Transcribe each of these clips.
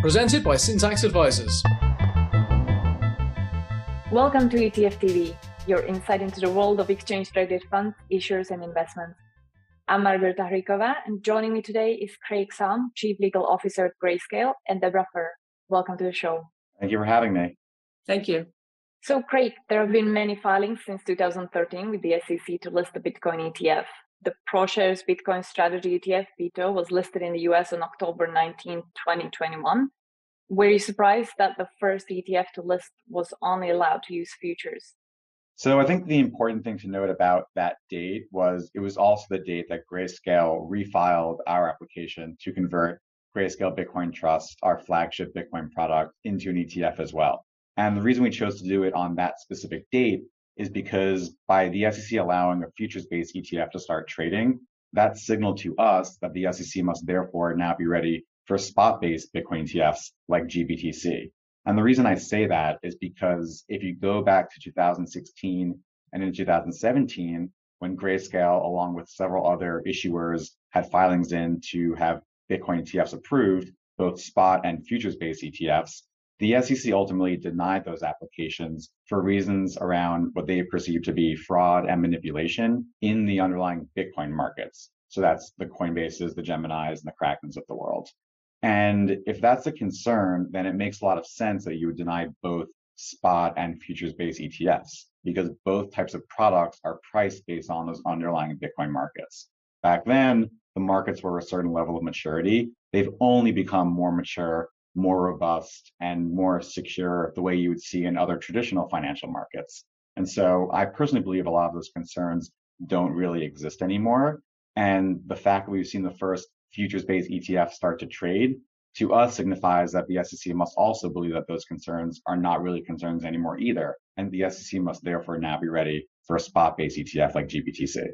presented by Syntax Advisors. Welcome to ETF TV, your insight into the world of exchange traded funds, issuers, and investments. I'm Margareta Hricova, and joining me today is Craig Salm, Chief Legal Officer at Grayscale, and Deborah Fuhr. Welcome to the show. Thank you for having me. Thank you. So, Craig, there have been many filings since 2013 with the SEC to list the Bitcoin ETF. The ProShares Bitcoin Strategy ETF, BITO, was listed in the US on October 19, 2021. Were you surprised that the first ETF to list was only allowed to use futures? So I think the important thing to note about that date was it was also the date that Grayscale refiled our application to convert Grayscale Bitcoin Trust, our flagship Bitcoin product, into an ETF as well. And the reason we chose to do it on that specific date is because by the SEC allowing a futures-based ETF to start trading, that signaled to us that the SEC must therefore now be ready for spot-based Bitcoin ETFs like GBTC. And the reason I say that is because if you go back to 2016 and in 2017, when Grayscale, along with several other issuers, had filings in to have Bitcoin ETFs approved, both spot and futures-based ETFs, the SEC ultimately denied those applications for reasons around what they perceived to be fraud and manipulation in the underlying Bitcoin markets. So that's the Coinbases, the Geminis, and the Krakens of the world. And if that's a concern, then it makes a lot of sense that you would deny both spot and futures based ETFs because both types of products are priced based on those underlying Bitcoin markets. Back then, the markets were a certain level of maturity. They've only become more mature more robust and more secure the way you would see in other traditional financial markets. And so I personally believe a lot of those concerns don't really exist anymore. And the fact that we've seen the first futures based ETF start to trade to us signifies that the SEC must also believe that those concerns are not really concerns anymore either. And the SEC must therefore now be ready for a spot based ETF like GBTC.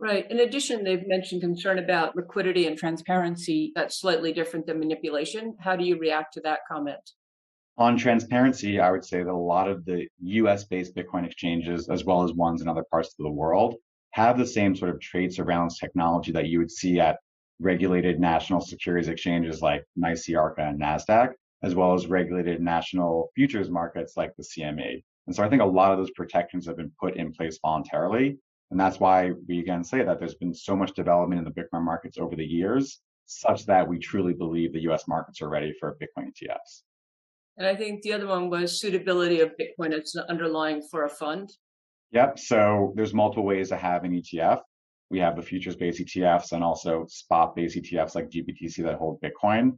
Right. In addition, they've mentioned concern about liquidity and transparency. That's slightly different than manipulation. How do you react to that comment? On transparency, I would say that a lot of the US based Bitcoin exchanges, as well as ones in other parts of the world, have the same sort of trade surveillance technology that you would see at regulated national securities exchanges like NYSE Arca and NASDAQ, as well as regulated national futures markets like the CME. And so I think a lot of those protections have been put in place voluntarily. And that's why we again say that there's been so much development in the Bitcoin markets over the years, such that we truly believe the US markets are ready for Bitcoin ETFs. And I think the other one was suitability of Bitcoin as an underlying for a fund. Yep. So there's multiple ways to have an ETF. We have the futures based ETFs and also spot based ETFs like GBTC that hold Bitcoin.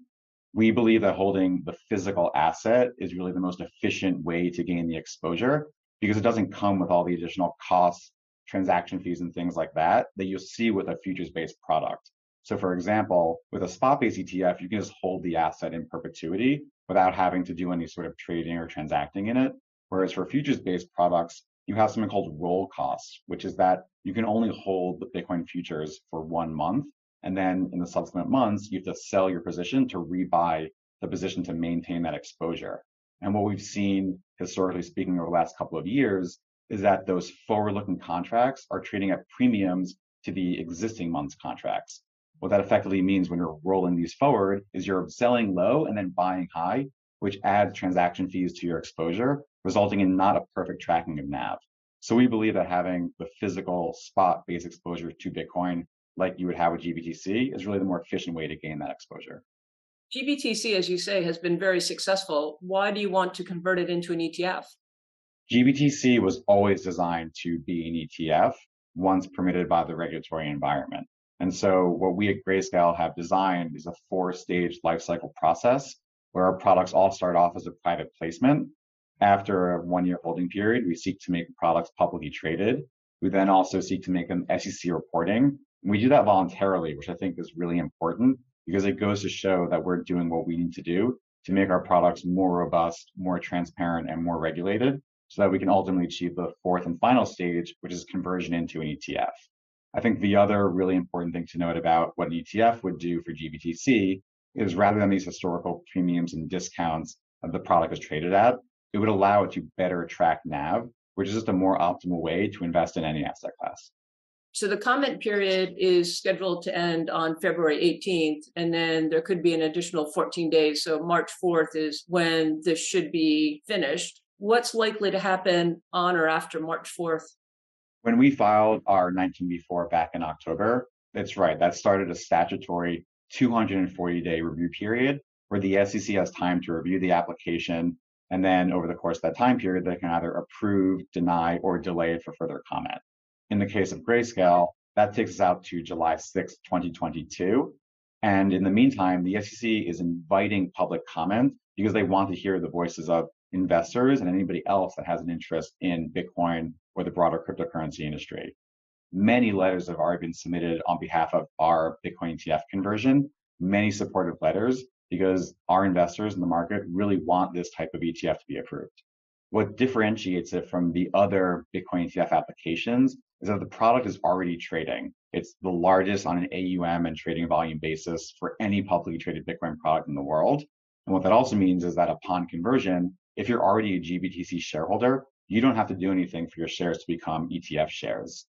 We believe that holding the physical asset is really the most efficient way to gain the exposure because it doesn't come with all the additional costs transaction fees and things like that that you'll see with a futures based product. So, for example, with a spot based ETF, you can just hold the asset in perpetuity without having to do any sort of trading or transacting in it. Whereas for futures based products, you have something called roll costs, which is that you can only hold the Bitcoin futures for one month. And then in the subsequent months, you have to sell your position to rebuy the position to maintain that exposure. And what we've seen historically speaking over the last couple of years is that those forward-looking contracts are trading at premiums to the existing month's contracts. What that effectively means when you're rolling these forward is you're selling low and then buying high, which adds transaction fees to your exposure, resulting in not a perfect tracking of NAV. So we believe that having the physical spot based exposure to Bitcoin, like you would have with GBTC, is really the more efficient way to gain that exposure. GBTC, as you say, has been very successful. Why do you want to convert it into an ETF? GBTC was always designed to be an ETF once permitted by the regulatory environment. And so what we at Grayscale have designed is a four stage lifecycle process where our products all start off as a private placement. After a one year holding period, we seek to make products publicly traded. We then also seek to make them SEC reporting. We do that voluntarily, which I think is really important because it goes to show that we're doing what we need to do to make our products more robust, more transparent, and more regulated so that we can ultimately achieve the fourth and final stage, which is conversion into an ETF. I think the other really important thing to note about what an ETF would do for GBTC is rather than these historical premiums and discounts that the product is traded at, it would allow it to better track NAV, which is just a more optimal way to invest in any asset class. So the comment period is scheduled to end on February 18th, and then there could be an additional 14 days. So March 4th is when this should be finished. What's likely to happen on or after March 4th? When we filed our 19B4 back in October, that's right, that started a statutory 240 day review period where the SEC has time to review the application. And then over the course of that time period, they can either approve, deny, or delay it for further comment. In the case of Grayscale, that takes us out to July 6, 2022. And in the meantime, the SEC is inviting public comment because they want to hear the voices of investors and anybody else that has an interest in Bitcoin or the broader cryptocurrency industry. Many letters have already been submitted on behalf of our Bitcoin ETF conversion, many supportive letters, because our investors in the market really want this type of ETF to be approved. What differentiates it from the other Bitcoin ETF applications is that the product is already trading. It's the largest on an AUM and trading volume basis for any publicly traded Bitcoin product in the world. And what that also means is that upon conversion, if you're already a GBTC shareholder, you don't have to do anything for your shares to become ETF shares.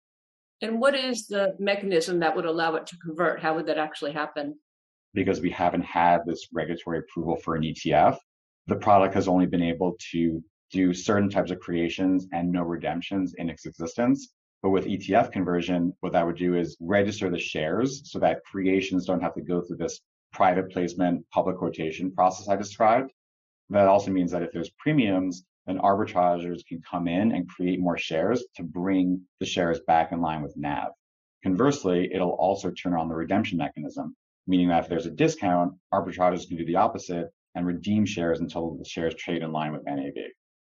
And what is the mechanism that would allow it to convert? How would that actually happen? Because we haven't had this regulatory approval for an ETF, the product has only been able to do certain types of creations and no redemptions in its existence. But with ETF conversion, what that would do is register the shares so that creations don't have to go through this private placement, public quotation process I described. That also means that if there's premiums, then arbitragers can come in and create more shares to bring the shares back in line with NAV. Conversely, it'll also turn on the redemption mechanism, meaning that if there's a discount, arbitragers can do the opposite and redeem shares until the shares trade in line with NAV.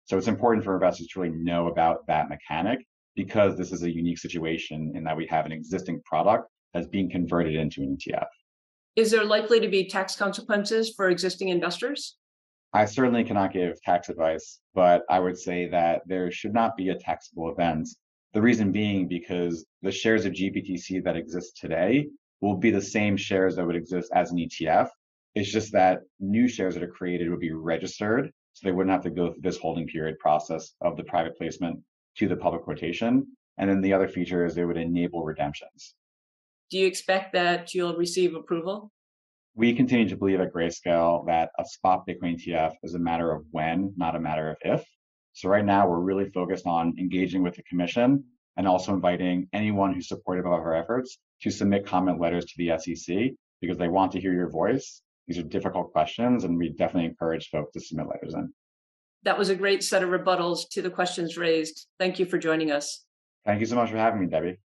So it's important for investors to really know about that mechanic because this is a unique situation in that we have an existing product that's being converted into an ETF. Is there likely to be tax consequences for existing investors? I certainly cannot give tax advice, but I would say that there should not be a taxable event. The reason being because the shares of GBTC that exist today will be the same shares that would exist as an ETF. It's just that new shares that are created would be registered, so they wouldn't have to go through this holding period process of the private placement to the public quotation. And then the other feature is it would enable redemptions. Do you expect that you'll receive approval? We continue to believe at Grayscale that a spot Bitcoin ETF is a matter of when, not a matter of if. So right now we're really focused on engaging with the commission and also inviting anyone who's supportive of our efforts to submit comment letters to the SEC because they want to hear your voice. These are difficult questions and we definitely encourage folks to submit letters in. That was a great set of rebuttals to the questions raised. Thank you for joining us. Thank you so much for having me, Debbie.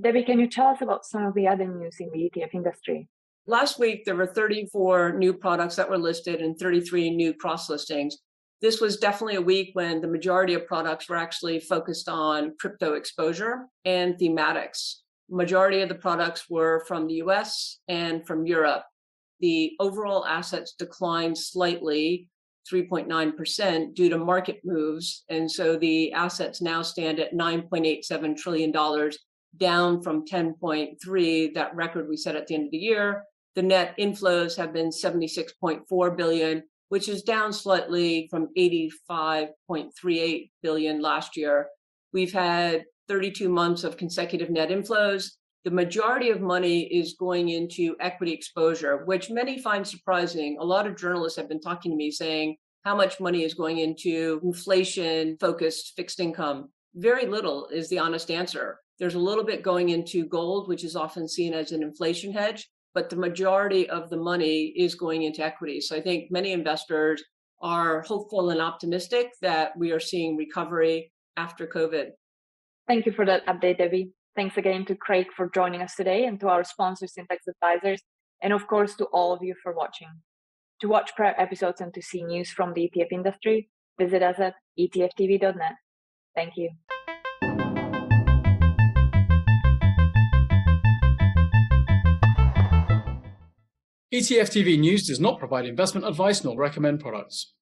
Debbie, can you tell us about some of the other news in the ETF industry? Last week, there were 34 new products that were listed and 33 new cross listings. This was definitely a week when the majority of products were actually focused on crypto exposure and thematics. Majority of the products were from the US and from Europe. The overall assets declined slightly 3.9% due to market moves. And so the assets now stand at $9.87 trillion, down from 10.3, that record we set at the end of the year. The net inflows have been 76.4 billion, which is down slightly from 85.38 billion last year. We've had 32 months of consecutive net inflows. The majority of money is going into equity exposure, which many find surprising. A lot of journalists have been talking to me saying how much money is going into inflation focused fixed income. Very little is the honest answer. There's a little bit going into gold, which is often seen as an inflation hedge, but the majority of the money is going into equities. So I think many investors are hopeful and optimistic that we are seeing recovery after COVID. Thank you for that update, Debbie. Thanks again to Craig for joining us today and to our sponsor, Syntax Advisors, and of course to all of you for watching. To watch prior episodes and to see news from the ETF industry, visit us at etftv.net. Thank you. ETF TV News does not provide investment advice nor recommend products.